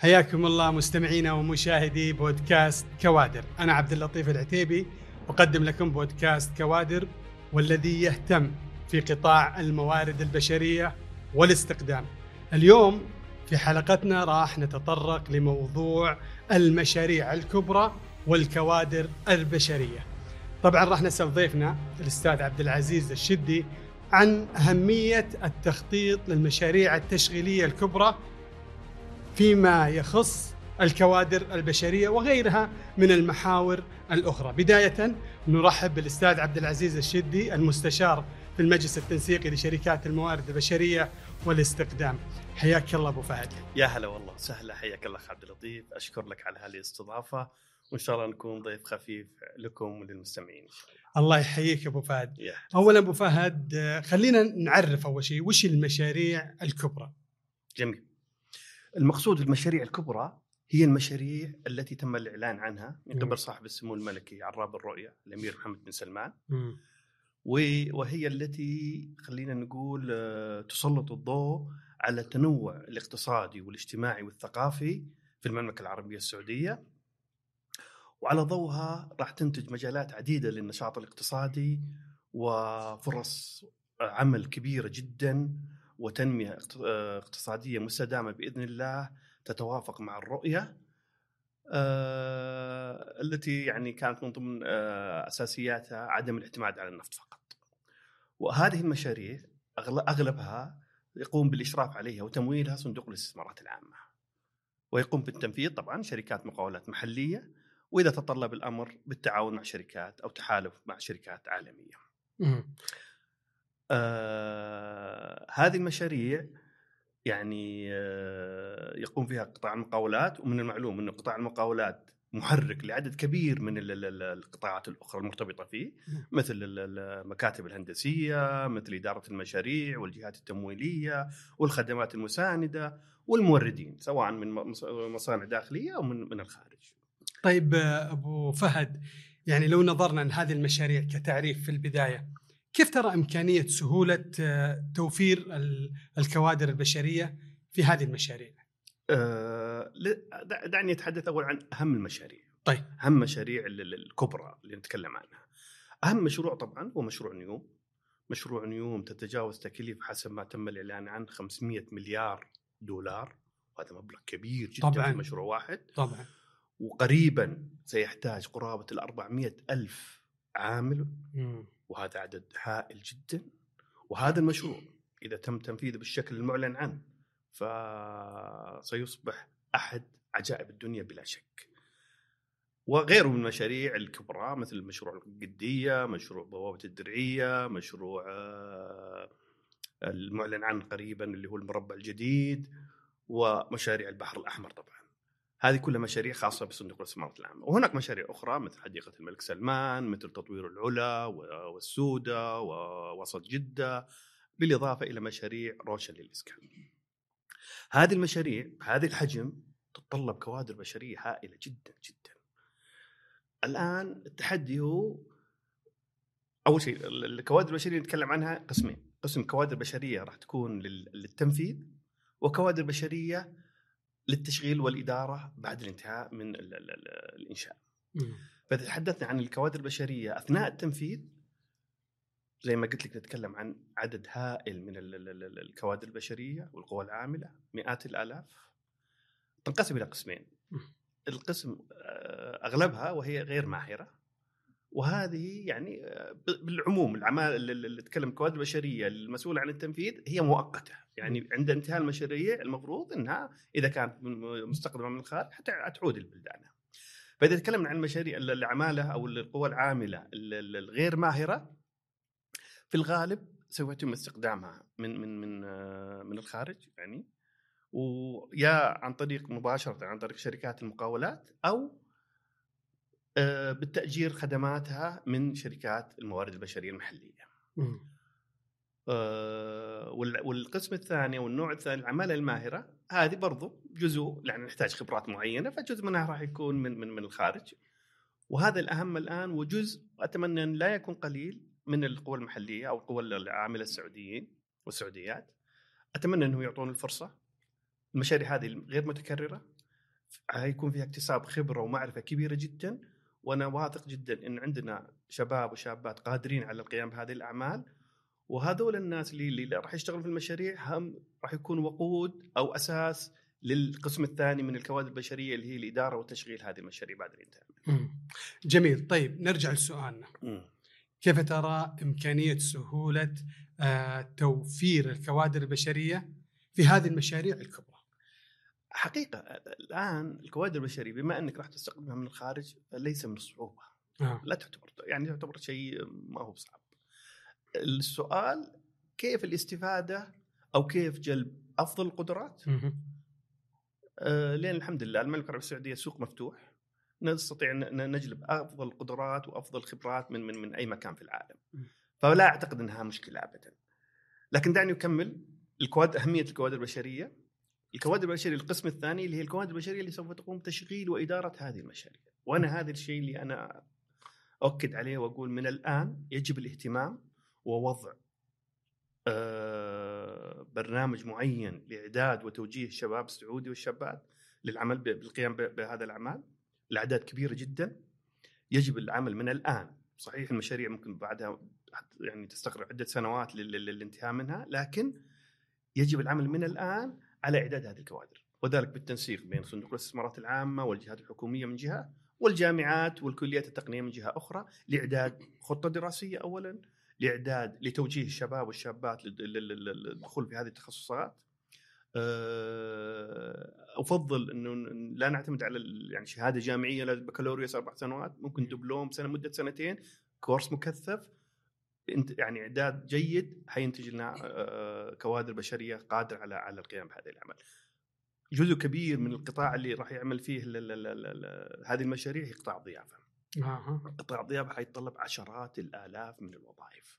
حياكم الله مستمعينا ومشاهدي بودكاست كوادر. أنا عبد اللطيف العتيبي أقدم لكم بودكاست كوادر والذي يهتم في قطاع الموارد البشرية والاستقدام اليوم في حلقتنا راح نتطرق لموضوع المشاريع الكبرى والكوادر البشرية. طبعا راح نسأل ضيفنا الأستاذ عبد العزيز الشدي عن أهمية التخطيط للمشاريع التشغيلية الكبرى فيما يخص الكوادر البشرية وغيرها من المحاور الأخرى. بداية نرحب بالأستاذ عبد العزيز الشدي المستشار في المجلس التنسيقي لشركات الموارد البشرية والاستقدام. حياك الله أبو فهد. يا هلا والله سهلا حياك الله اخ عبد اللطيف، أشكر لك على هذه الاستضافة وإن شاء الله نكون ضيف خفيف لكم وللمستمعين الله. يحييك أبو فهد. يا. اولا أبو فهد خلينا نعرف أول شيء وش المشاريع الكبرى؟ جميل. المقصود المشاريع الكبرى هي المشاريع التي تم الإعلان عنها من قبل صاحب السمو الملكي عراب الرؤية الأمير محمد بن سلمان. وهي التي خلينا نقول آه، تسلط الضوء على التنوع الاقتصادي والاجتماعي والثقافي في المملكة العربية السعودية. وعلى ضوءها راح تنتج مجالات عديدة للنشاط الاقتصادي وفرص عمل كبيرة جدا. وتنمية اقتصادية مستدامة بإذن الله تتوافق مع الرؤية آه، التي يعني كانت من ضمن آه، أساسياتها عدم الاعتماد على النفط فقط. وهذه المشاريع أغلبها يقوم بالإشراف عليها وتمويلها صندوق الاستثمارات العامة. ويقوم بالتنفيذ طبعا شركات مقاولات محلية وإذا تطلب الأمر بالتعاون مع شركات أو تحالف مع شركات عالمية. آه هذه المشاريع يعني آه يقوم فيها قطاع المقاولات ومن المعلوم إنه قطاع المقاولات محرك لعدد كبير من القطاعات الأخرى المرتبطة فيه مثل المكاتب الهندسية مثل إدارة المشاريع والجهات التمويلية والخدمات المساندة والموردين سواء من مصانع داخلية أو من من الخارج. طيب أبو فهد يعني لو نظرنا لهذه المشاريع كتعريف في البداية كيف ترى إمكانية سهولة آه، توفير الكوادر البشرية في هذه المشاريع؟ أه دعني أتحدث أول عن أهم المشاريع. طيب أهم المشاريع الكبرى اللي نتكلم عنها. أهم مشروع طبعا هو مشروع نيوم. مشروع نيوم تتجاوز تكاليف حسب ما تم الإعلان عنه 500 مليار دولار وهذا مبلغ كبير جدا طبعا. في مشروع واحد طبعا وقريبا سيحتاج قرابة ال 400 ألف عامل م. وهذا عدد هائل جدا وهذا المشروع إذا تم تنفيذه بالشكل المعلن عنه فسيصبح أحد عجائب الدنيا بلا شك. وغيره من المشاريع الكبرى مثل مشروع القدية، مشروع بوابة الدرعية، مشروع آه، المعلن عنه قريبا اللي هو المربع الجديد ومشاريع البحر الأحمر طبعا. هذه كلها مشاريع خاصة بصندوق الاستثمارات العامة. وهناك مشاريع أخرى مثل حديقة الملك سلمان مثل تطوير العلا والسودة ووسط جدة بالإضافة إلى مشاريع روشن للإسكان. هذه المشاريع بهذه الحجم تتطلب كوادر بشرية هائلة جدا جدا. الآن التحدي هو أول شيء الكوادر البشرية نتكلم عنها قسمين. قسم كوادر بشرية راح تكون للتنفيذ وكوادر بشرية للتشغيل والإدارة بعد الانتهاء من ال ال ال الإنشاء. فاذا تحدثنا عن الكوادر البشرية أثناء التنفيذ زي ما قلت لك نتكلم عن عدد هائل من الكوادر البشرية والقوى العاملة مئات الآلاف. تنقسم إلى قسمين. القسم آه، أغلبها وهي غير ماهرة. وهذه يعني آه، بالعموم العمال اللي تتكلم كوادر البشرية المسؤوله عن التنفيذ هي مؤقتة يعني عند انتهاء المشاريع المفروض إنها إذا كانت مستقدمه من الخارج حتعود لبلدانها. فإذا تكلمنا عن المشاريع العماله أو القوى العاملة الغير ماهرة في الغالب سوف يتم استخدامها من من من آه، من الخارج يعني ويا عن طريق مباشرة عن طريق شركات المقاولات أو بالتأجير خدماتها من شركات الموارد البشرية المحلية. آه، والقسم الثاني والنوع الثاني العمالة الماهرة هذه برضو جزء يعني نحتاج خبرات معينة فجزء منها راح يكون من من من الخارج. وهذا الأهم الآن وجزء أتمنى أن لا يكون قليل من القوى المحلية أو القوى العاملة السعوديين والسعوديات. أتمنى أنهم يعطون الفرصة. المشاريع هذه غير متكررة حيكون فيها اكتساب خبرة ومعرفة كبيرة جدا وأنا واثق جدا إن عندنا شباب وشابات قادرين على القيام بهذه الأعمال وهذول الناس اللي, اللي راح يشتغلوا في المشاريع هم راح يكون وقود أو أساس للقسم الثاني من الكوادر البشرية اللي هي الإدارة وتشغيل هذه المشاريع بعد الانتهاء. جميل، طيب نرجع لسؤالنا. كيف ترى إمكانية سهولة آه، توفير الكوادر البشرية في هذه المشاريع الكبرى؟ حقيقة الآن الكوادر البشرية بما أنك راح تستخدمها من الخارج فليس من الصعوبة. آه. لا تعتبر يعني تعتبر شيء ما هو صعب. السؤال كيف الاستفادة أو كيف جلب أفضل القدرات؟ آه لين الحمد لله المملكة العربية السعودية سوق مفتوح. نستطيع أن نجلب أفضل القدرات وأفضل الخبرات من من من أي مكان في العالم. فلا أعتقد إنها مشكلة ابدا. لكن دعني أكمل. الكواد أهمية الكوادر البشرية الكوادر البشريه القسم الثاني اللي هي الكوادر البشرية اللي سوف تقوم بتشغيل وإدارة هذه المشاريع. وأنا هذا الشيء اللي أنا أؤكد عليه وأقول من الآن يجب الاهتمام ووضع آه، برنامج معين لإعداد وتوجيه الشباب السعودي والشابات للعمل بالقيام بهذا الأعمال. الأعداد كبيرة جدا. يجب العمل من الآن. صحيح المشاريع ممكن بعدها يعني تستغرق عدة سنوات للانتهاء منها لكن يجب العمل من الآن على إعداد هذه الكوادر. وذلك بالتنسيق بين صندوق الاستثمارات العامة والجهات الحكومية من جهة والجامعات والكليات التقنية من جهة أخرى لإعداد خطة دراسية اولا لإعداد لتوجيه الشباب والشابات للدخول في هذه التخصصات. آه، أفضل إنه لا نعتمد على يعني شهادة جامعية بكالوريوس أربع سنوات ممكن دبلوم سنة مدة سنتين كورس مكثف يعني اعداد جيد حينتج لنا آه، كوادر بشرية قادره على على القيام بهذه الأعمال. جزء كبير من القطاع اللي راح يعمل فيه هذه المشاريع هي قطاع الضيافه. قطاع الضيافه حيتطلب عشرات الآلاف من الوظائف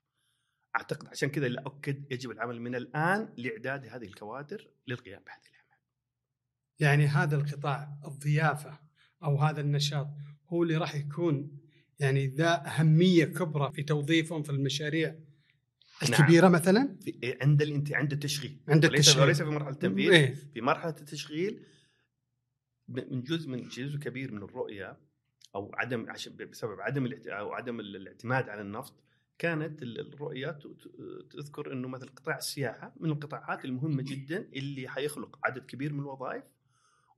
أعتقد عشان كذا اللي اؤكد يجب العمل من الآن لإعداد هذه الكوادر للقيام بهذه الأعمال. يعني هذا القطاع الضيافة أو هذا النشاط هو اللي راح يكون يعني ذا أهمية كبرى في توظيفهم في المشاريع الكبيرة نعم. مثلا في عند الانت عند التشغيل عند التشغيل وليس في مرحلة التنفيذ إيه؟ في مرحلة التشغيل من جزء من جزء كبير من الرؤية أو عدم بسبب عدم أو عدم الاعتماد على النفط كانت الرؤية تذكر إنه مثل قطاع السياحة من القطاعات المهمة جدا اللي حيخلق عدد كبير من الوظائف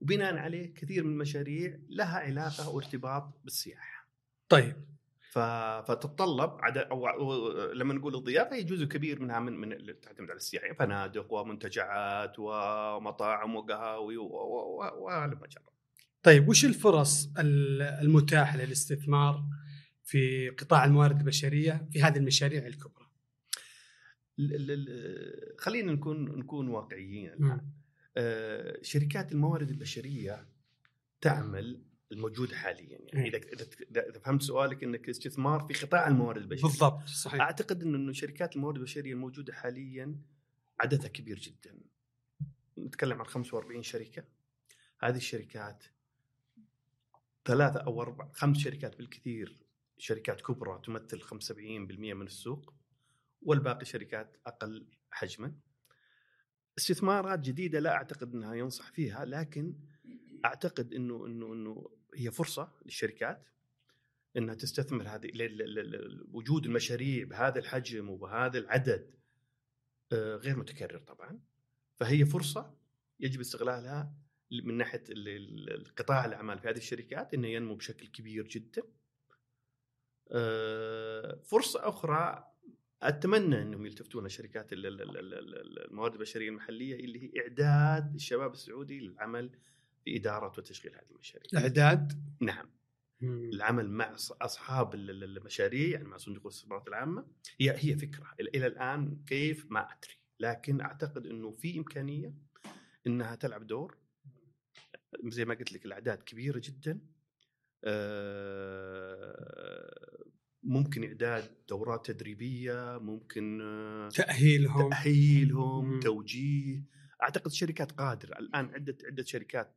وبناء عليه كثير من المشاريع لها علاقة وارتباط بالسياحة. طيب فتتطلب عدد أو لما نقول الضيافة هي جزء كبير منها من من تعتمد على السياحه فنادق ومنتجعات ومطاعم وقهاوي وهذا ما جرى. طيب وش الفرص المتاحة للاستثمار في قطاع الموارد البشرية في هذه المشاريع الكبرى؟ خلينا نكون نكون واقعيين آه شركات الموارد البشرية تعمل الموجود حاليا يعني. إذا إذا فهمت سؤالك إنك استثمار في قطاع الموارد البشرية. بالضبط صحيح. أعتقد انه شركات الموارد البشرية الموجودة حاليا عددها كبير جدا. نتكلم عن 45 شركة. هذه الشركات ثلاثة أو أربع خمس شركات بالكثير. شركات كبرى تمثل 75% من السوق والباقي شركات أقل حجما. استثمارات جديدة لا أعتقد أنها ينصح فيها لكن أعتقد أنه أنه أنه هي فرصة للشركات أنها تستثمر هذه وجود المشاريع بهذا الحجم وبهذا العدد آه، غير متكرر طبعا فهي فرصة يجب استغلالها من ناحية قطاع الأعمال في هذه الشركات إنه ينمو بشكل كبير جدا. آه، فرصة أخرى أتمنى إنهم يلتفتون شركات الموارد البشرية المحلية اللي هي إعداد الشباب السعودي للعمل في إدارة وتشغيل هذه المشاريع. اعداد؟ نعم. مم. العمل مع أصحاب المشاريع يعني مع صندوق الاستثمارات العامة هي هي فكرة إلى الآن كيف ما أدري لكن أعتقد إنه في إمكانية إنها تلعب دور زي ما قلت لك الأعداد كبيرة جدا آه، ممكن إعداد دورات تدريبية ممكن آه، تأهيلهم تأهيلهم مم. توجيه أعتقد الشركات قادرة الآن عدة عدة شركات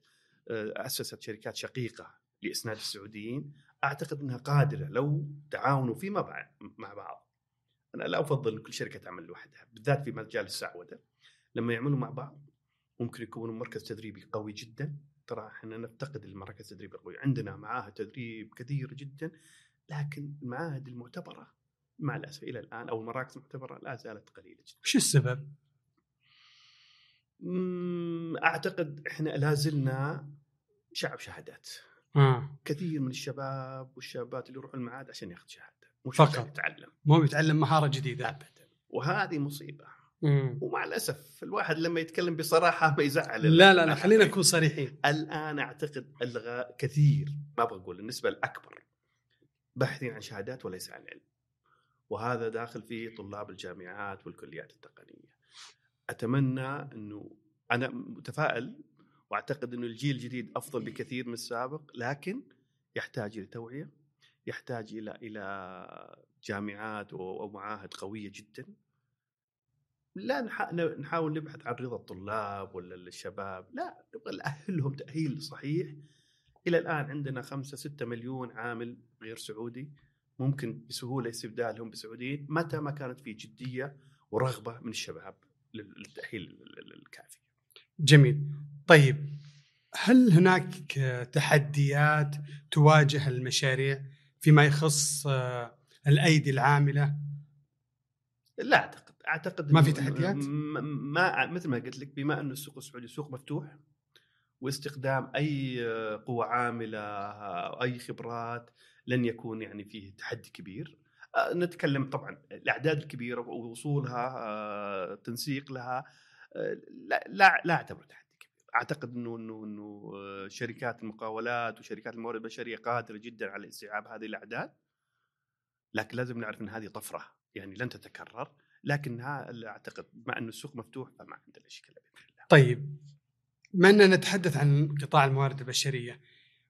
أسست شركات شقيقة لإسناد السعوديين أعتقد إنها قادرة لو تعاونوا فيما مع بعض أنا لا أفضل كل شركة تعمل لوحدها بالذات في مجال السعودة لما يعملوا مع بعض ممكن يكونوا مركز تدريبي قوي جدا ترى إحنا نفتقد المراكز التدريب القويه، عندنا معاهد تدريب كثيره جدا لكن المعاهد المعتبرة مع الاسف إلى الآن أو المراكز المعتبرة لا زالت قليلة جدا. وش السبب؟ أعتقد إحنا لا زلنا شعب شهادات. آه. كثير من الشباب والشابات اللي يروحوا المعاهد عشان ياخذ شهادة. مش فقط. عشان يتعلم. مو بيتعلم مهارة جديدة. ابدا. وهذه مصيبة. مم. ومع الأسف الواحد لما يتكلم بصراحة ما يزعل. لا لا لا خلينا نكون صريحين. الآن أعتقد الغاء كثير. ما أبغى أقول النسبة الأكبر. باحثين عن شهادات وليس عن علم وهذا داخل فيه طلاب الجامعات والكليات التقنية. أتمنى إنه أنا متفائل وأعتقد إنه الجيل الجديد أفضل بكثير من السابق لكن يحتاج إلى توعية يحتاج إلى إلى جامعات أو أو معاهد قوية جدا. لا نح- نحاول نبحث عن رضا الطلاب ولا الشباب لا نبغى نأهلهم تأهيل صحيح. إلى الآن عندنا خمسة ستة مليون عامل غير سعودي ممكن بسهولة استبدالهم بسعوديين متى ما كانت في جدية ورغبة من الشباب. لل- للتأهيل ال- ال- الكافي جميل. طيب هل هناك تحديات تواجه المشاريع فيما يخص آه، الأيدي العاملة؟ لا أعتقد أعتقد ما في تحديات؟ ما مثل ما قلت لك بما أنه السوق السعودي سوق مفتوح واستخدام أي قوة عاملة أو أي خبرات لن يكون يعني فيه تحدي كبير. آه، نتكلم طبعا الأعداد الكبيرة ووصولها آه، تنسيق لها آه، لا لا لا أعتبره تحدي كبير. أعتقد أنه أنه أنه آه، شركات المقاولات وشركات الموارد البشرية قادرة جدا على استيعاب هذه الأعداد. لكن لازم نعرف أن هذه طفرة يعني لن تتكرر. لكنها أعتقد بما أنه السوق مفتوح فما عندنا الله طيب بما إننا نتحدث عن قطاع الموارد البشرية؟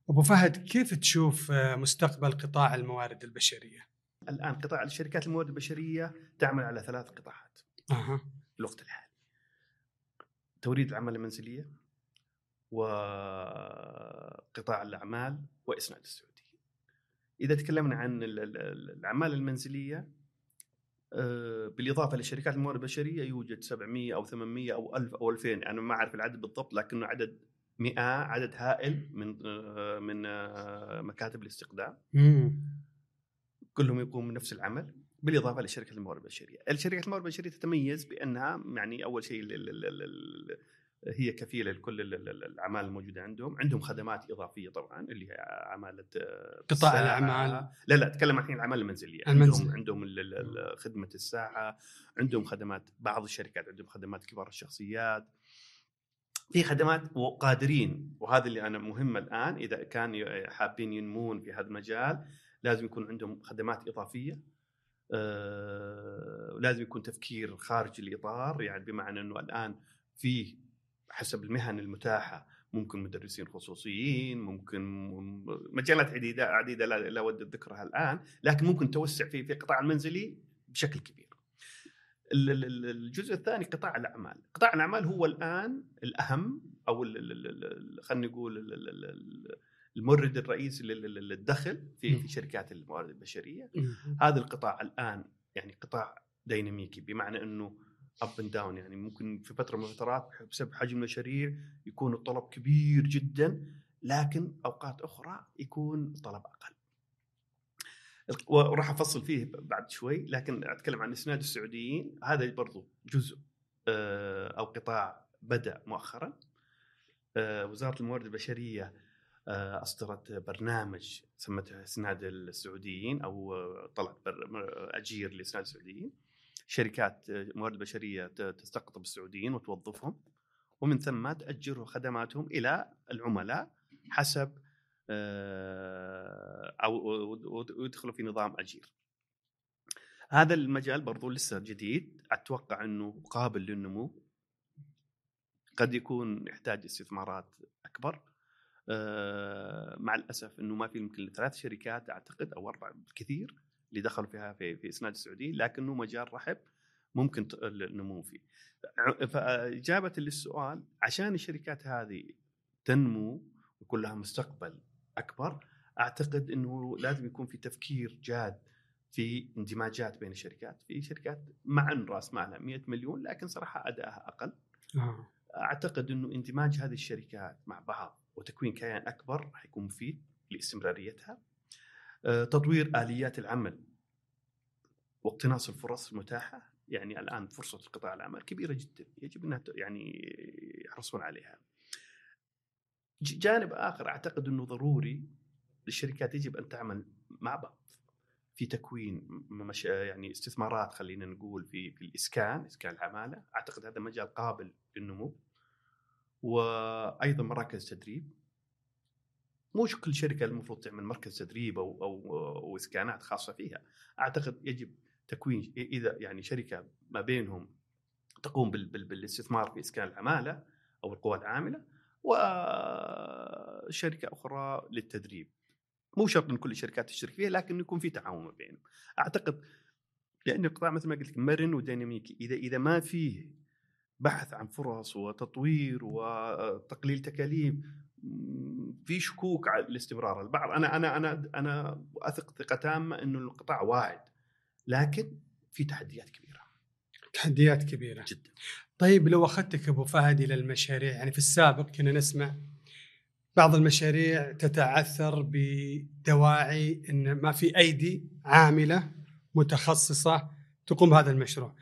أبو فهد كيف تشوف مستقبل قطاع الموارد البشرية؟ الآن قطاع الشركات الموارد البشرية تعمل على ثلاث قطاعات. أها. في الوقت الحالي. توريد العمالة المنزلية وقطاع الأعمال وإسناد السعوديين إذا تكلمنا عن ال- ال- ال- العمالة المنزلية آه، بالإضافة لشركات الموارد البشرية يوجد 700 أو 800 أو 1000 أو 2000 أنا ما أعرف العدد بالضبط لكنه عدد 100 عدد هائل من آه، من آه، مكاتب الاستقدام. كلهم يقومون بنفس العمل بالإضافة لشركه الموارد البشرية، الشركة الموارد البشرية تتميز بأنها يعني أول شيء هي كفيلة لكل ال- ال- ال- الأعمال الموجودة عندهم، عندهم خدمات إضافية طبعا اللي هي عماله قطاع الساعة. الأعمال. لا لا أتكلم الحين الأعمال المنزلية المنزل. عندهم عندهم خدمة الساعة، عندهم خدمات بعض الشركات عندهم خدمات كبار الشخصيات في خدمات وقادرين وهذا اللي أنا مهم الآن إذا كان حابين ينمون في هذا المجال لازم يكون عندهم خدمات إضافية آه، لازم يكون تفكير خارج الإطار يعني بمعنى إنه الآن في حسب المهن المتاحة ممكن مدرسين خصوصيين ممكن مجالات عديدة عديدة لا, ودي ذكرها الآن لكن ممكن توسع في في القطاع المنزلي بشكل كبير. ال- ال- ال- الجزء الثاني قطاع الأعمال، قطاع الأعمال هو الآن الأهم أو خلينا نقول المورد الرئيسي لل- لل- للدخل في مم. في شركات الموارد البشرية، مم. هذا القطاع الآن يعني قطاع ديناميكي بمعنى إنه up and down يعني ممكن في فترة من الفترات بسبب حجم المشاريع يكون الطلب كبير جدا لكن أوقات أخرى يكون الطلب أقل. وراح أفصل فيه بعد شوي لكن أتكلم عن اسناد السعوديين هذا برضو جزء آه، أو قطاع بدأ مؤخرا آه، وزارة الموارد البشرية أصدرت برنامج سمته اسناد السعوديين أو آه، طلعت أجير لاسناد السعوديين. شركات آه، موارد بشرية تستقطب السعوديين وتوظفهم ومن ثم تأجر خدماتهم إلى العملاء حسب آه، أو ويدخلوا في نظام أجير. هذا المجال برضو لسه جديد. أتوقع إنه قابل للنمو. قد يكون يحتاج استثمارات أكبر. آه، مع الأسف إنه ما في يمكن ثلاث شركات أعتقد أو أربع كثير اللي دخلوا فيها في في إسناد السعودي لكنه مجال رحب ممكن النمو فيه. فإجابة للسؤال عشان الشركات هذه تنمو ويكون لها مستقبل أكبر أعتقد إنه لازم يكون في تفكير جاد في اندماجات بين الشركات، في شركات مع ان راس مالها 100 مليون لكن صراحة أدائها أقل. آه. أعتقد إنه اندماج هذه الشركات مع بعض وتكوين كيان أكبر حيكون مفيد لاستمراريتها. آه، تطوير آليات العمل واقتناص الفرص المتاحة. يعني الآن فرصة القطاع العمل كبيرة جدا. يجب أنها يعني يحرصون عليها. جانب آخر أعتقد إنه ضروري الشركات يجب أن تعمل مع بعض في تكوين مش يعني استثمارات خلينا نقول في في الإسكان إسكان العمالة. أعتقد هذا مجال قابل للنمو. وأيضا مراكز تدريب. مش كل شركة المفروض تعمل مركز تدريب أو أو, أو إسكانات خاصة فيها. أعتقد يجب تكوين إذا يعني شركة ما بينهم تقوم بالاستثمار في إسكان العمالة أو القوى العاملة وشركه أخرى للتدريب. مو شرط إن كل الشركات تشترك فيها لكن يكون في تعاون ما بينهم. أعتقد لأن القطاع مثل ما قلت لك مرن وديناميكي. إذا إذا ما فيه بحث عن فرص وتطوير وتقليل تكاليف. في شكوك على الاستمرار. البعض أنا أنا أنا أنا أثق ثقة تامة إنه القطاع واعد لكن في تحديات كبيرة. تحديات كبيرة. جدا. طيب لو أخذتك أبو فهد إلى المشاريع يعني في السابق كنا نسمع بعض المشاريع تتعثر بدواعي إن ما في أيدي عاملة متخصصة تقوم بهذا المشروع.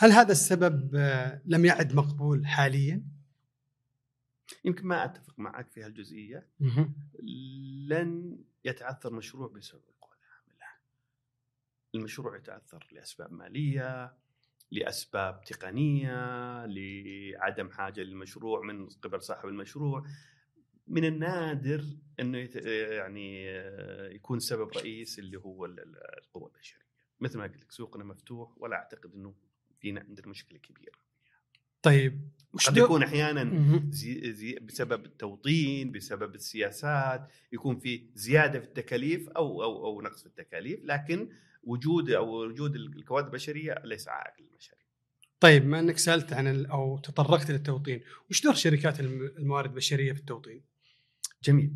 هل هذا السبب آه، لم يعد مقبول حاليا؟ يمكن ما أتفق معك في هالجزئية لن يتعثر مشروع بسبب القوى العامله. المشروع يتعثر لأسباب مالية، لأسباب تقنية، لعدم حاجة للمشروع من قبل صاحب المشروع، من النادر إنه يعني يكون سبب رئيس اللي هو القوى البشرية مثل ما قلت لك سوقنا مفتوح ولا أعتقد إنه فينا عندنا مشكلة كبيرة. طيب قد يكون أحيانا زي زي بسبب التوطين بسبب السياسات يكون في زيادة في التكاليف أو أو أو نقص في التكاليف لكن وجود أو وجود الكوادر البشرية ليس عائق للمشاريع طيب ما إنك سألت عن أو تطرقت للتوطين، وش دور شركات الموارد البشرية في التوطين؟ جميل.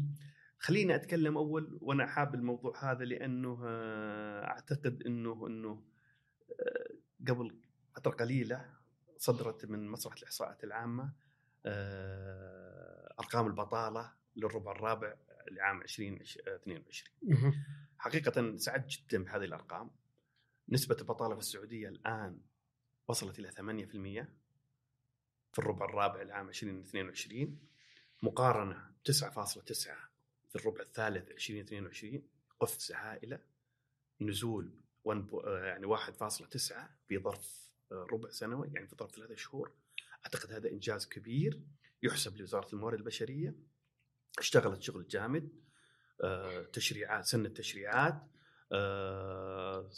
خليني أتكلم أول وأنا حاب الموضوع هذا لأنه آه، أعتقد إنه إنه آه، قبل فتره قليلة صدرت من مصلحه الإحصاءات العامة آه، أرقام البطالة للربع الرابع لعام 2022 حقيقة سعدت جدا بهذه الأرقام. نسبة البطالة في السعودية الآن وصلت إلى 8% في الربع الرابع لعام 2022 مقارنة 9.9 في الربع الثالث 2022 قفزه هائلة. نزول يعني 1.9 في ظرف آه، ربع سنوي يعني في ظرف ثلاثة شهور. أعتقد هذا إنجاز كبير يحسب لوزارة الموارد البشرية. اشتغلت شغل جامد. آه، تشريعات سن التشريعات. آه،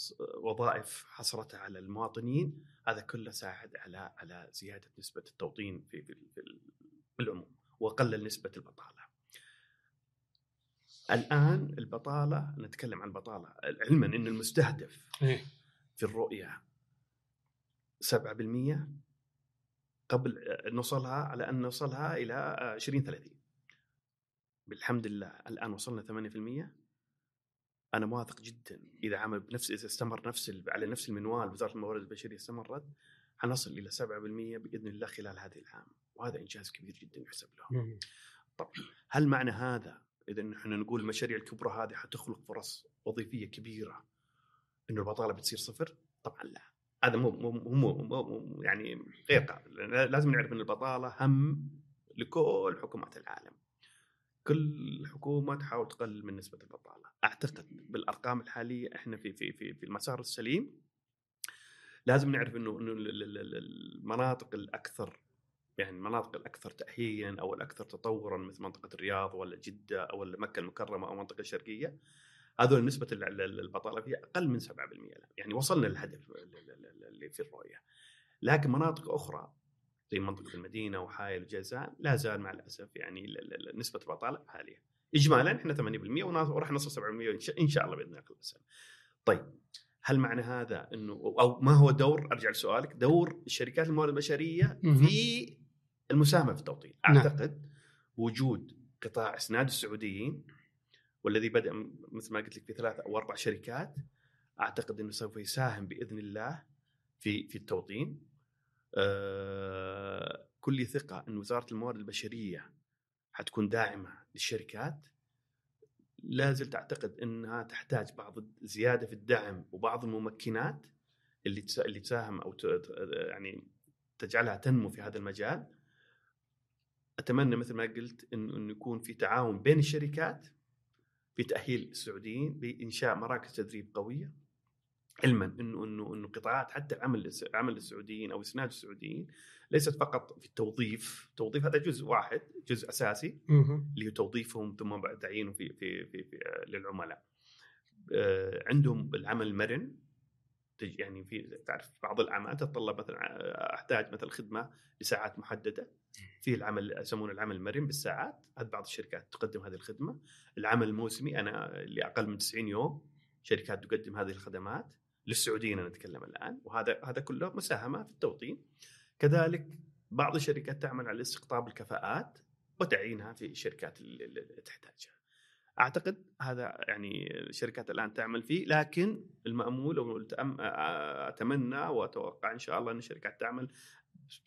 وظائف حصرتها على المواطنين. هذا كله ساعد على على زيادة نسبة التوطين في في بالعموم وقلل نسبة البطالة. الآن البطالة نتكلم عن البطالة علما أن المستهدف إيه. في الرؤية 7% قبل نوصلها على أن نوصلها إلى 2030 بالحمد لله الآن وصلنا 8% أنا موافق جدا إذا عمل بنفس إذا استمر نفس على نفس المنوال وزارة الموارد البشرية استمرت حنصل إلى 7% بإذن الله خلال هذه العام وهذا إنجاز كبير جدا يحسب له. طب هل معنى هذا إذا نحن نقول المشاريع الكبرى هذه حتخلق فرص وظيفية كبيرة إنه البطالة بتصير صفر؟ طبعا لا. هذا مو مو مو, يعني غير قابل. لازم نعرف إن البطالة هم لكل حكومات العالم. كل حكومة تحاول تقلل من نسبة البطالة، أعتقد بالأرقام الحالية إحنا في في في في المسار السليم. لازم نعرف انه إنه المناطق الأكثر يعني المناطق الأكثر تاهيلا أو الأكثر تطورا مثل منطقة الرياض ولا جدة أو مكه المكرمة أو المنطقة الشرقية. هذول نسبة البطاله فيها أقل من 7% يعني وصلنا للهدف اللي في الرؤية. لكن مناطق أخرى زي منطقة المدينة وحائل وجازان لا زال مع الأسف يعني نسبة البطاله عالية. اجمالا إحنا 8% وراح نصل 7% إن شاء الله بإذن الله طيب هل معنى هذا إنه أو ما هو دور أرجع لسؤالك دور الشركات الموارد البشرية في المساهمة في التوطين؟ نعم. أعتقد نعم. وجود قطاع إسناد السعوديين والذي بدأ مثل ما قلت لك في ثلاث أو أربع شركات أعتقد إنه سوف يساهم بإذن الله في في التوطين. أه كل ثقة إن وزارة الموارد البشرية حتكون داعمة للشركات لا زلت أعتقد إنها تحتاج بعض زيادة في الدعم وبعض الممكنات اللي اللي تساهم ت- يعني تجعلها تنمو في هذا المجال أتمنى مثل ما قلت انه يكون في تعاون بين الشركات في تاهيل السعوديين بإنشاء مراكز تدريب قوية علما انه انه إنه قطاعات حتى العمل عمل السعوديين أو إسناد السعوديين ليست فقط في التوظيف، التوظيف هذا جزء واحد، جزء أساسي. اللي هو توظيفهم ثم بعد تعيينهم في في في, في للعملاء. آه، عندهم العمل المرن يعني في تعرف بعض الأعمال تتطلب مثلا أحتاج مثلا خدمة لساعات محددة. في العمل يسمونه العمل المرن بالساعات. هذه بعض الشركات تقدم هذه الخدمة. العمل الموسمي أنا اللي أقل من 90 يوم شركات تقدم هذه الخدمات. للسعوديين أنا أتكلم الآن. وهذا هذا كله مساهمة في التوطين. كذلك بعض الشركات تعمل على استقطاب الكفاءات وتعيينها في الشركات اللي تحتاجها. أعتقد هذا يعني الشركات الآن تعمل فيه لكن المأمول أو أتمنى وأتوقع إن شاء الله إن الشركات تعمل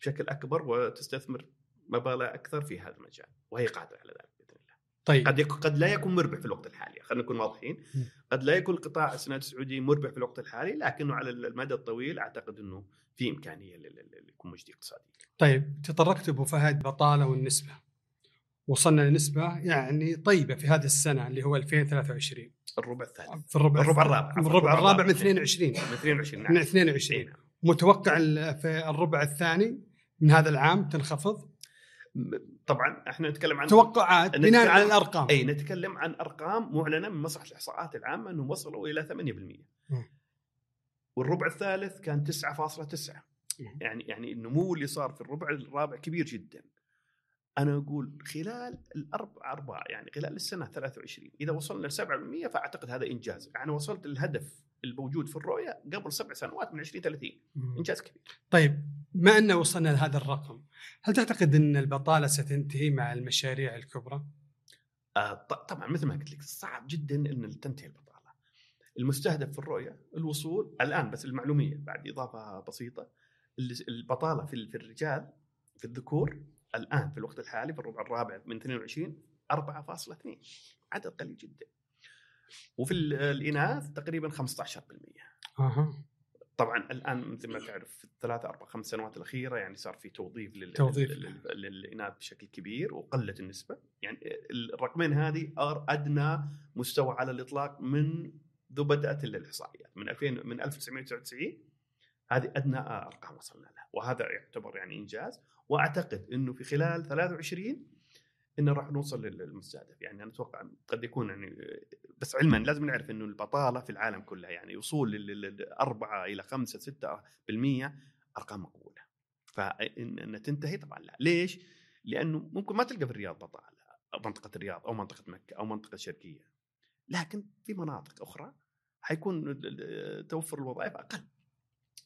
بشكل أكبر وتستثمر مبالغ أكثر في هذا المجال وهي قادرة على ذلك بإذن الله. طيب قد يكون قد لا يكون مربح في الوقت الحالي خلينا نكون واضحين. قد لا يكون قطاع الاسناد السعودي مربح في الوقت الحالي لكنه على المدى الطويل أعتقد إنه في إمكانية يكون مجدي اقتصادي. طيب تطرقت أبو فهد بطالة والنسبة وصلنا لنسبة يعني طيبة في هذه السنة اللي هو 2023 الربع الثالث في الربع الربع الرابع الربع الرابع من 22 من 22 من نعم 22 إي نعم. متوقع في الربع الثاني من هذا العام تنخفض؟ طبعا إحنا نتكلم عن توقعات بناء على الأرقام. اي نتكلم عن أرقام معلنة من مصلحة الإحصاءات العامة إنهم وصلوا إلى 8% مم. والربع الثالث كان 9.9 مم. يعني يعني النمو اللي صار في الربع الرابع كبير جدا. أنا أقول خلال الاربع اربعه يعني خلال السنة 23 إذا وصلنا ل 7% فأعتقد هذا إنجاز أنا وصلت للهدف الموجود في الرؤية قبل سبع سنوات من 2030 مم. إنجاز كبير طيب ما أن وصلنا لهذا الرقم هل تعتقد أن البطالة ستنتهي مع المشاريع الكبرى؟ آه، طبعا مثل ما قلت لك صعب جدا أن تنتهي البطالة. المستهدف في الرؤية الوصول الآن بس المعلومية بعد إضافة بسيطة ال- البطالة في ال- في الرجال في الذكور الآن في الوقت الحالي في الربع الرابع من 22 4.2 عدد قليل جدا. وفي ال- الإناث تقريبا 15%. أها طبعا الآن مثل ما تعرف في الثلاث أربع خمس سنوات الأخيرة يعني صار في توظيف لل... توظيف. لل... لل... للإناث بشكل كبير وقلت النسبة يعني الرقمين هذه أر- أدنى مستوى على الإطلاق من ذو بدات الاحصائيات من 2000 من 1999 هذه أدنى أرقام وصلنا لها وهذا يعتبر يعني إنجاز وأعتقد إنه في خلال 23 إنه راح نوصل لل- للمستهدف. يعني أنا أتوقع قد يكون يعني بس علما لازم نعرف إنه البطالة في العالم كلها يعني وصول لل 4 إلى 5 6% أرقام مقبولة. فان تنتهي طبعا لا. ليش؟ لأنه ممكن ما تلقى في الرياض بطالة أو منطقة الرياض أو منطقة مكة أو منطقة شرقيه لكن في مناطق أخرى حيكون توفر الوظائف أقل.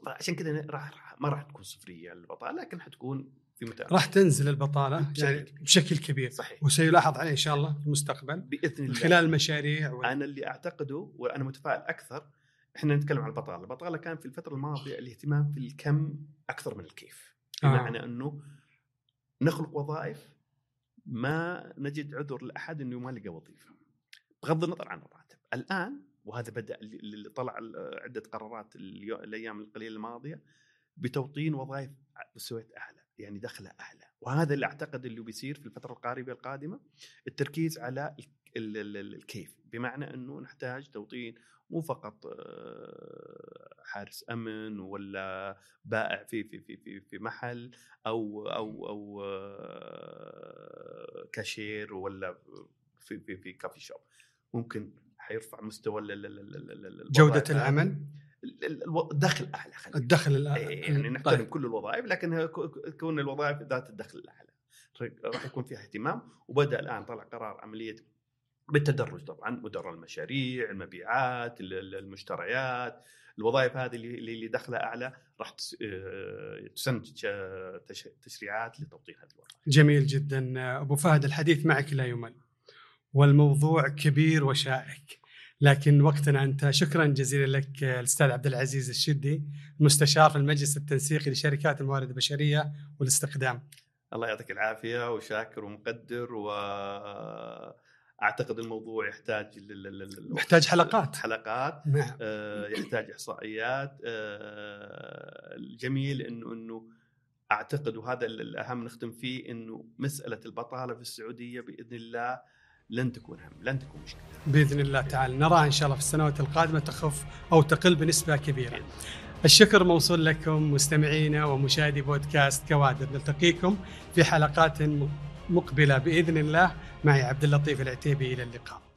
فعشان كذا راح- ما راح تكون صفريه البطاله لكن حتكون متى راح تنزل البطالة بشكل يعني كبير. بشكل كبير صحيح وسيلاحظ عليه إن شاء الله في المستقبل بإذن الله خلال المشاريع وال... أنا اللي أعتقده وأنا متفائل أكثر إحنا نتكلم عن البطالة، البطالة كان في الفترة الماضية الاهتمام في الكم أكثر من الكيف. آه. بمعنى أنه نخلق وظائف ما نجد عذر لأحد إنه ما لقى وظيفة. بغض النظر عن الراتب، الآن وهذا بدأ اللي طلع عدة قرارات الأيام القليلة الماضية بتوطين وظائف مستويات أعلى، يعني دخله أعلى، وهذا اللي أعتقد اللي بيصير في الفترة القاربة القادمة التركيز على ال- ال- ال- الكيف. بمعنى إنه نحتاج توطين مو فقط آه، حارس أمن ولا بائع في في في في, في محل أو أو أو آه، كاشير ولا في في في كافي شوب. ممكن حيرفع مستوى هذه. العمل؟ الدخل أعلى خلينا الدخل الآن إيه، يعني نحترم طيب. كل الوظائف لكن كون الوظائف ذات الدخل الأعلى. راح يكون فيها اهتمام وبدأ الآن طلع قرار عملية بالتدرج طبعا مدراء المشاريع المبيعات ال- ال- المشتريات. الوظائف هذه اللي اللي دخلها أعلى راح آه، تش- تشريعات لتوطين هذه الوظائف. جميل جدا أبو فهد الحديث معك لا يمل والموضوع كبير وشائك. لكن وقتنا انت شكرا جزيلا لك الأستاذ عبد العزيز الشدي مستشار في المجلس التنسيقي لشركات الموارد البشرية والاستخدام. الله يعطيك العافية وشاكر ومقدر و اعتقد الموضوع يحتاج محتاج حلقات. حلقات. نعم. آه يحتاج إحصائيات. آه الجميل إنه إنه أعتقد وهذا الأهم نختم فيه إنه مسألة البطالة في السعودية بإذن الله لن تكون هم لن تكون مشكلة. بإذن الله تعالى. نرى إن شاء الله في السنوات القادمة تخف أو تقل بنسبة كبيرة. الشكر موصول لكم مستمعينا ومشاهدي بودكاست كوادر. نلتقيكم في حلقات مقبلة بإذن الله. معي عبد اللطيف العتيبي إلى اللقاء.